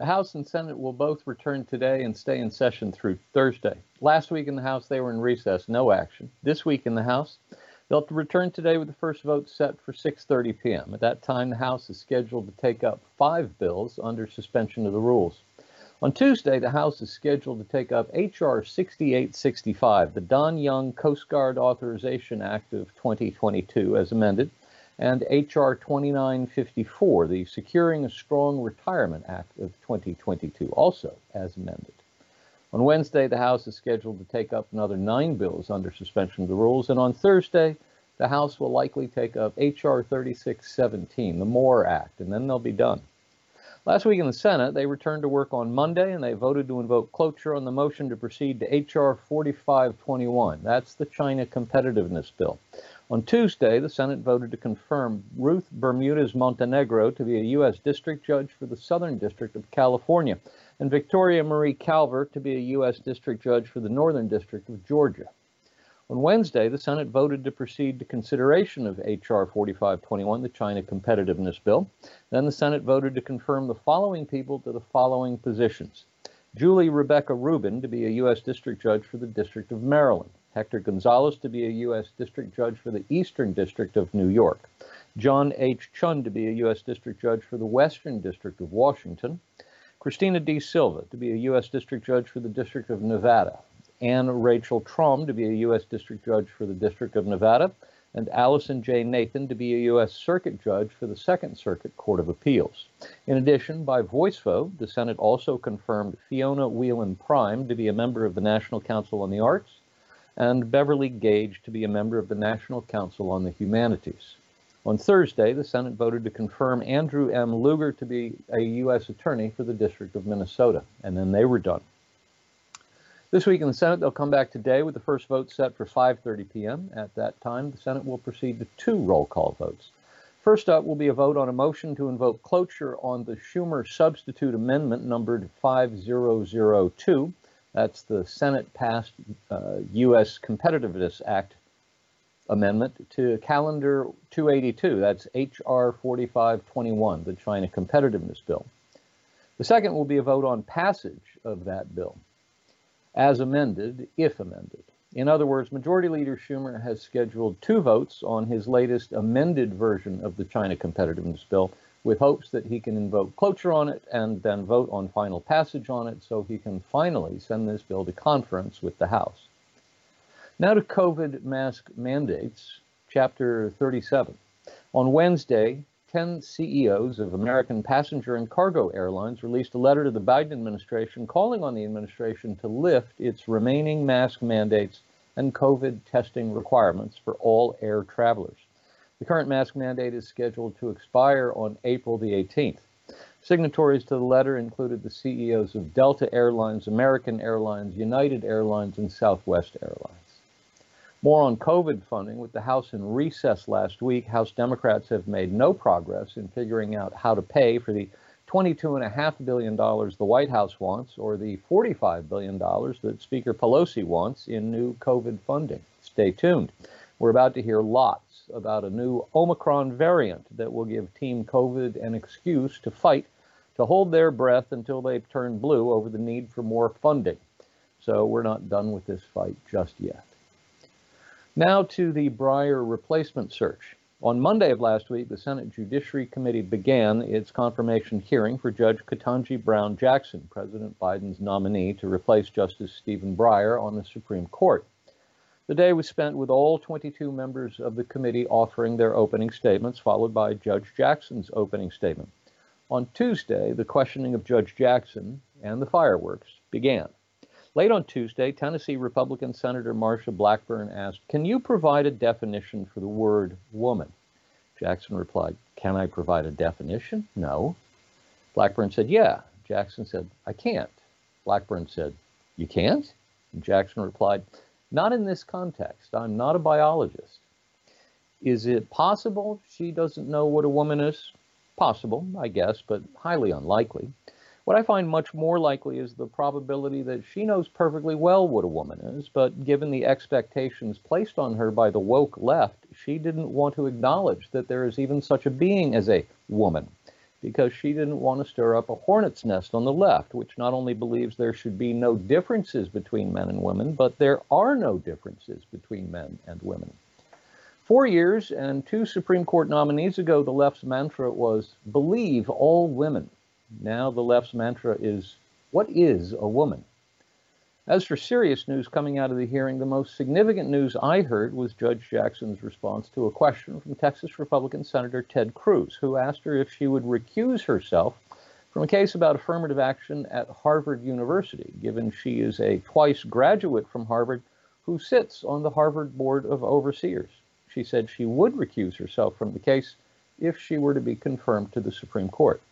The House and Senate will both return today and stay in session through Thursday. Last week in the House, they were in recess, no action. This week in the House, they'll return today with the first vote set for 6:30 p.m. At that time, the House is scheduled to take up five bills under suspension of the rules. On Tuesday, the House is scheduled to take up H.R. 6865, the Don Young Coast Guard Authorization Act of 2022, as amended, and H.R. 2954, the Securing a Strong Retirement Act of 2022, also as amended. On Wednesday, the House is scheduled to take up another nine bills under suspension of the rules, and on Thursday, the House will likely take up H.R. 3617, the MORE Act, and then they'll be done. Last week in the Senate, they returned to work on Monday and they voted to invoke cloture on the motion to proceed to H.R. 4521. That's the China Competitiveness Bill. On Tuesday, the Senate voted to confirm Ruth Bermudez Montenegro to be a U.S. District Judge for the Southern District of California and Victoria Marie Calvert to be a U.S. District Judge for the Northern District of Georgia. On Wednesday, the Senate voted to proceed to consideration of H.R. 4521, the China Competitiveness Bill. Then the Senate voted to confirm the following people to the following positions. Julie Rebecca Rubin to be a U.S. District Judge for the District of Maryland. Hector Gonzalez to be a U.S. District Judge for the Eastern District of New York, John H. Chun to be a U.S. District Judge for the Western District of Washington, Cristina D. Silva to be a U.S. District Judge for the District of Nevada, Anne Rachel Traum to be a U.S. District Judge for the District of Nevada, and Allison J. Nathan to be a U.S. Circuit Judge for the Second Circuit Court of Appeals. In addition, by voice vote, the Senate also confirmed Fiona Whelan Prime to be a member of the National Council on the Arts, and Beverly Gage to be a member of the National Council on the Humanities. On Thursday, the Senate voted to confirm Andrew M. Luger to be a U.S. Attorney for the District of Minnesota, and then they were done. This week in the Senate, they'll come back today with the first vote set for 5.30 p.m. At that time, the Senate will proceed to two roll call votes. First up will be a vote on a motion to invoke cloture on the Schumer substitute amendment numbered 5002 that's the Senate passed uh, U.S. Competitiveness Act amendment to Calendar 282. That's H.R. 4521, the China Competitiveness Bill. The second will be a vote on passage of that bill as amended, if amended. In other words, Majority Leader Schumer has scheduled two votes on his latest amended version of the China Competitiveness Bill with hopes that he can invoke cloture on it and then vote on final passage on it so he can finally send this bill to conference with the House. Now to COVID mask mandates, Chapter 37. On Wednesday, 10 CEOs of American passenger and cargo airlines released a letter to the Biden administration calling on the administration to lift its remaining mask mandates and COVID testing requirements for all air travelers. The current mask mandate is scheduled to expire on April the 18th. Signatories to the letter included the CEOs of Delta Airlines, American Airlines, United Airlines, and Southwest Airlines. More on COVID funding. With the House in recess last week, House Democrats have made no progress in figuring out how to pay for the $22.5 billion the White House wants or the $45 billion that Speaker Pelosi wants in new COVID funding. Stay tuned. We're about to hear lots about a new Omicron variant that will give Team COVID an excuse to fight to hold their breath until they've turned blue over the need for more funding. So we're not done with this fight just yet. Now to the Breyer replacement search. On Monday of last week, the Senate Judiciary Committee began its confirmation hearing for Judge Ketanji Brown Jackson, President Biden's nominee to replace Justice Stephen Breyer on the Supreme Court. The day was spent with all 22 members of the committee offering their opening statements, followed by Judge Jackson's opening statement. On Tuesday, the questioning of Judge Jackson and the fireworks began. Late on Tuesday, Tennessee Republican Senator Marsha Blackburn asked, Can you provide a definition for the word woman? Jackson replied, Can I provide a definition? No. Blackburn said, Yeah. Jackson said, I can't. Blackburn said, You can't? And Jackson replied, not in this context. I'm not a biologist. Is it possible she doesn't know what a woman is? Possible, I guess, but highly unlikely. What I find much more likely is the probability that she knows perfectly well what a woman is, but given the expectations placed on her by the woke left, she didn't want to acknowledge that there is even such a being as a woman. Because she didn't want to stir up a hornet's nest on the left, which not only believes there should be no differences between men and women, but there are no differences between men and women. Four years and two Supreme Court nominees ago, the left's mantra was believe all women. Now the left's mantra is what is a woman? As for serious news coming out of the hearing, the most significant news I heard was Judge Jackson's response to a question from Texas Republican Senator Ted Cruz, who asked her if she would recuse herself from a case about affirmative action at Harvard University, given she is a twice graduate from Harvard who sits on the Harvard Board of Overseers. She said she would recuse herself from the case if she were to be confirmed to the Supreme Court.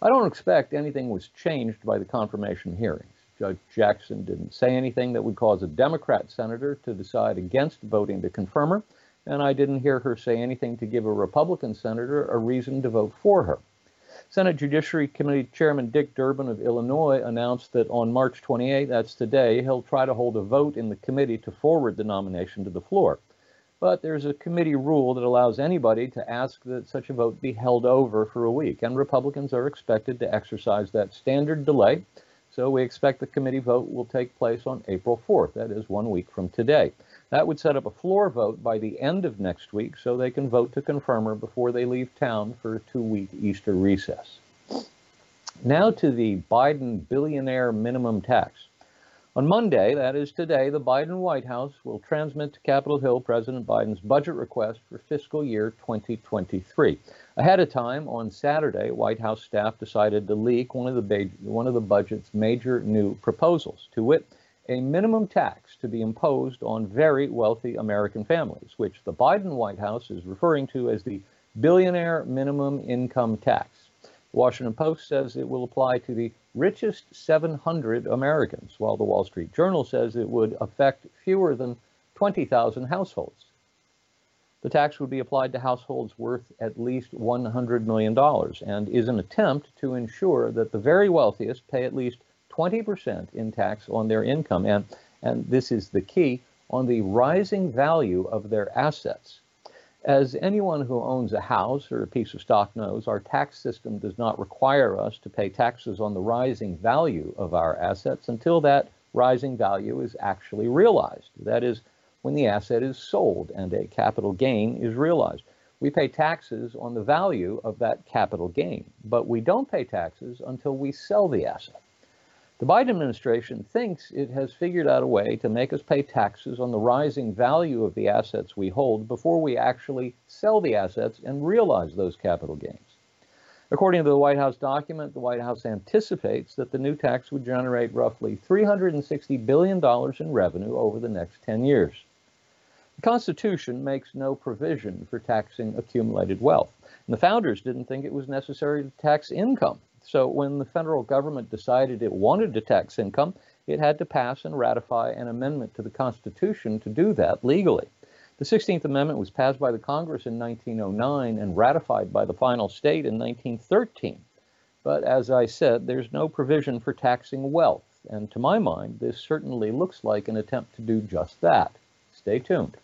I don't expect anything was changed by the confirmation hearings. Judge Jackson didn't say anything that would cause a Democrat senator to decide against voting to confirm her, and I didn't hear her say anything to give a Republican senator a reason to vote for her. Senate Judiciary Committee Chairman Dick Durbin of Illinois announced that on March 28, that's today, he'll try to hold a vote in the committee to forward the nomination to the floor. But there's a committee rule that allows anybody to ask that such a vote be held over for a week, and Republicans are expected to exercise that standard delay so we expect the committee vote will take place on April 4th, that is one week from today. That would set up a floor vote by the end of next week so they can vote to confirm her before they leave town for a two-week Easter recess. Now to the Biden billionaire minimum tax. On Monday, that is today, the Biden White House will transmit to Capitol Hill President Biden's budget request for fiscal year 2023. Ahead of time, on Saturday, White House staff decided to leak one of the, one of the budget's major new proposals, to wit, a minimum tax to be imposed on very wealthy American families, which the Biden White House is referring to as the billionaire minimum income tax. The Washington Post says it will apply to the richest 700 Americans, while the Wall Street Journal says it would affect fewer than 20,000 households. The tax would be applied to households worth at least $100 million and is an attempt to ensure that the very wealthiest pay at least 20% in tax on their income. And, and this is the key on the rising value of their assets. As anyone who owns a house or a piece of stock knows, our tax system does not require us to pay taxes on the rising value of our assets until that rising value is actually realized. That is, when the asset is sold and a capital gain is realized. We pay taxes on the value of that capital gain, but we don't pay taxes until we sell the asset. The Biden administration thinks it has figured out a way to make us pay taxes on the rising value of the assets we hold before we actually sell the assets and realize those capital gains. According to the White House document, the White House anticipates that the new tax would generate roughly $360 billion in revenue over the next 10 years. The Constitution makes no provision for taxing accumulated wealth, and the founders didn't think it was necessary to tax income. So when the federal government decided it wanted to tax income, it had to pass and ratify an amendment to the Constitution to do that legally. The 16th Amendment was passed by the Congress in 1909 and ratified by the final state in 1913. But as I said, there's no provision for taxing wealth, and to my mind, this certainly looks like an attempt to do just that. Stay tuned.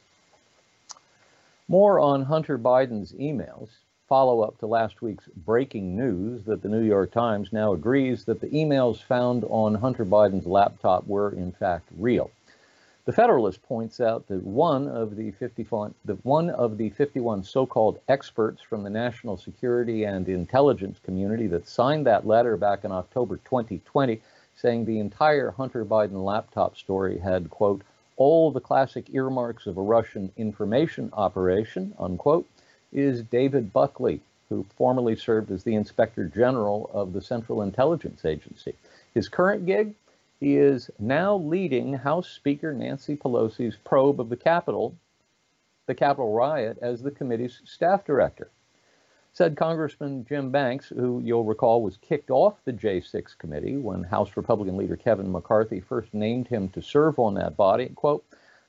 More on Hunter Biden's emails follow up to last week's breaking news that the New York Times now agrees that the emails found on Hunter Biden's laptop were in fact real. The Federalist points out that one of the 51, the one of the 51 so-called experts from the national security and intelligence community that signed that letter back in October 2020 saying the entire Hunter Biden laptop story had, quote, all the classic earmarks of a Russian information operation, unquote, is David Buckley, who formerly served as the Inspector General of the Central Intelligence Agency. His current gig, he is now leading House Speaker Nancy Pelosi's probe of the Capitol, the Capitol riot, as the committee's staff director. Said Congressman Jim Banks, who you'll recall was kicked off the J6 committee when House Republican leader Kevin McCarthy first named him to serve on that body, quote,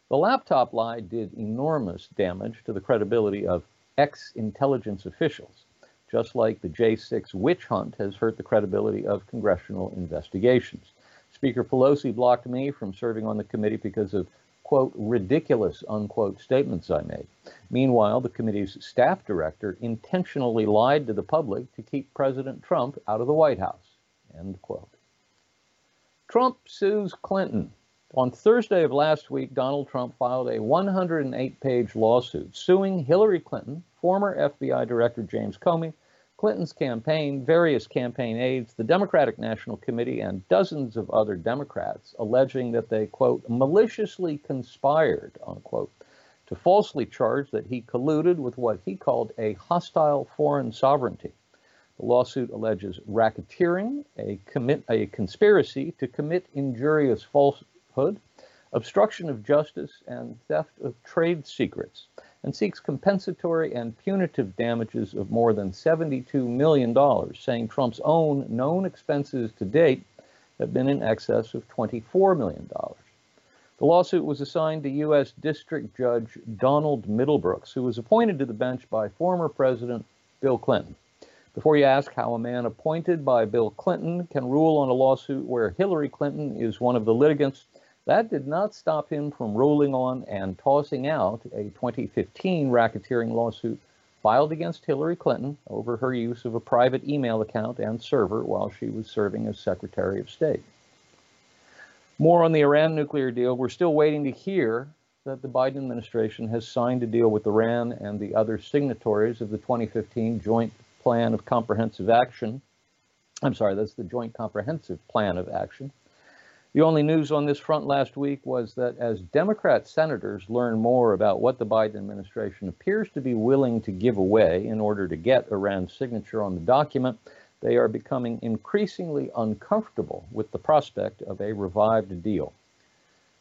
the laptop lie did enormous damage to the credibility of ex-intelligence officials, just like the J6 witch hunt has hurt the credibility of congressional investigations. Speaker Pelosi blocked me from serving on the committee because of quote, ridiculous, unquote, statements I made. Meanwhile, the committee's staff director intentionally lied to the public to keep President Trump out of the White House, end quote. Trump sues Clinton. On Thursday of last week, Donald Trump filed a 108 page lawsuit suing Hillary Clinton, former FBI Director James Comey, Clinton's campaign, various campaign aides, the Democratic National Committee, and dozens of other Democrats, alleging that they, quote, maliciously conspired, unquote, to falsely charge that he colluded with what he called a hostile foreign sovereignty. The lawsuit alleges racketeering, a, commit, a conspiracy to commit injurious falsehood, obstruction of justice, and theft of trade secrets and seeks compensatory and punitive damages of more than $72 million, saying Trump's own known expenses to date have been in excess of $24 million. The lawsuit was assigned to U.S. District Judge Donald Middlebrooks, who was appointed to the bench by former President Bill Clinton. Before you ask how a man appointed by Bill Clinton can rule on a lawsuit where Hillary Clinton is one of the litigants, that did not stop him from ruling on and tossing out a 2015 racketeering lawsuit filed against Hillary Clinton over her use of a private email account and server while she was serving as Secretary of State. More on the Iran nuclear deal. We're still waiting to hear that the Biden administration has signed a deal with Iran and the other signatories of the 2015 Joint Plan of Comprehensive Action. I'm sorry, that's the Joint Comprehensive Plan of Action the only news on this front last week was that as Democrat senators learn more about what the Biden administration appears to be willing to give away in order to get Iran's signature on the document, they are becoming increasingly uncomfortable with the prospect of a revived deal.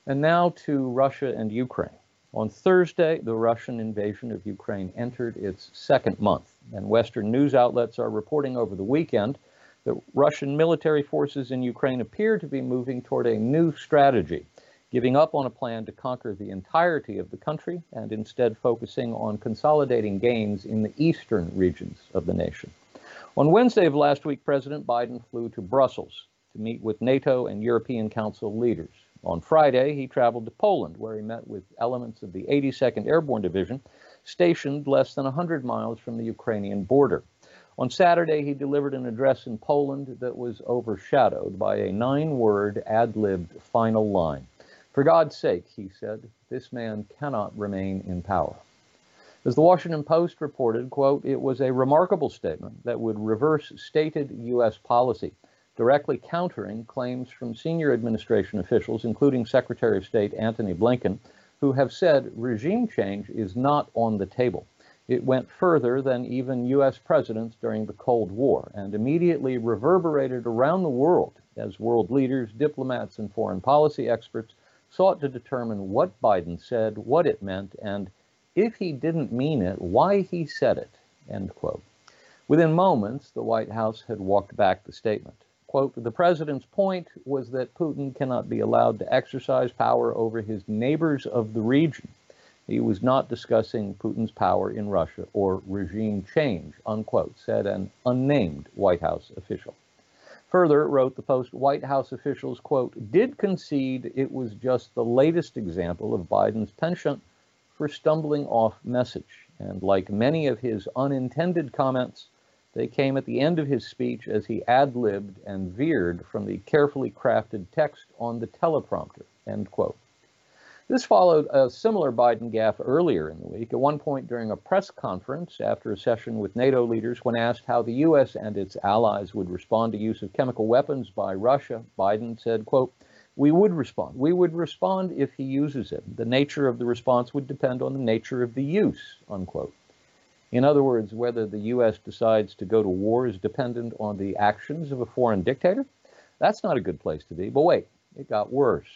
And now to Russia and Ukraine. On Thursday, the Russian invasion of Ukraine entered its second month, and Western news outlets are reporting over the weekend the Russian military forces in Ukraine appear to be moving toward a new strategy, giving up on a plan to conquer the entirety of the country and instead focusing on consolidating gains in the eastern regions of the nation. On Wednesday of last week, President Biden flew to Brussels to meet with NATO and European Council leaders. On Friday, he traveled to Poland, where he met with elements of the 82nd Airborne Division, stationed less than 100 miles from the Ukrainian border. On Saturday, he delivered an address in Poland that was overshadowed by a nine word ad libbed final line. For God's sake, he said, this man cannot remain in power. As the Washington Post reported, quote, it was a remarkable statement that would reverse stated U.S. policy, directly countering claims from senior administration officials, including Secretary of State Antony Blinken, who have said regime change is not on the table. It went further than even U.S. presidents during the Cold War and immediately reverberated around the world as world leaders, diplomats, and foreign policy experts sought to determine what Biden said, what it meant, and if he didn't mean it, why he said it. End quote. Within moments, the White House had walked back the statement. Quote, the president's point was that Putin cannot be allowed to exercise power over his neighbors of the region he was not discussing Putin's power in Russia or regime change, unquote, said an unnamed White House official. Further, wrote the Post, White House officials, quote, did concede it was just the latest example of Biden's penchant for stumbling off message. And like many of his unintended comments, they came at the end of his speech as he ad libbed and veered from the carefully crafted text on the teleprompter, end quote. This followed a similar Biden gaffe earlier in the week, at one point during a press conference after a session with NATO leaders when asked how the U.S. and its allies would respond to use of chemical weapons by Russia, Biden said, quote, we would respond. We would respond if he uses it. The nature of the response would depend on the nature of the use, unquote. In other words, whether the U.S. decides to go to war is dependent on the actions of a foreign dictator. That's not a good place to be. But wait, it got worse.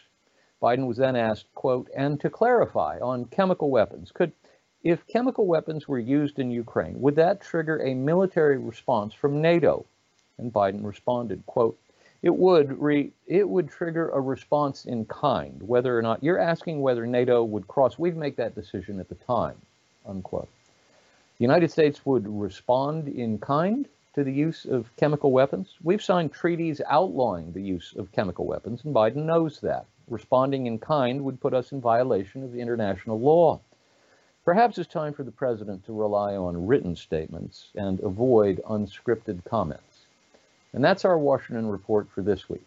Biden was then asked, quote, and to clarify on chemical weapons, could, if chemical weapons were used in Ukraine, would that trigger a military response from NATO? And Biden responded, quote, it would re, it would trigger a response in kind, whether or not you're asking whether NATO would cross, we'd make that decision at the time, unquote. The United States would respond in kind to the use of chemical weapons. We've signed treaties outlawing the use of chemical weapons, and Biden knows that. Responding in kind would put us in violation of international law. Perhaps it's time for the president to rely on written statements and avoid unscripted comments. And that's our Washington report for this week.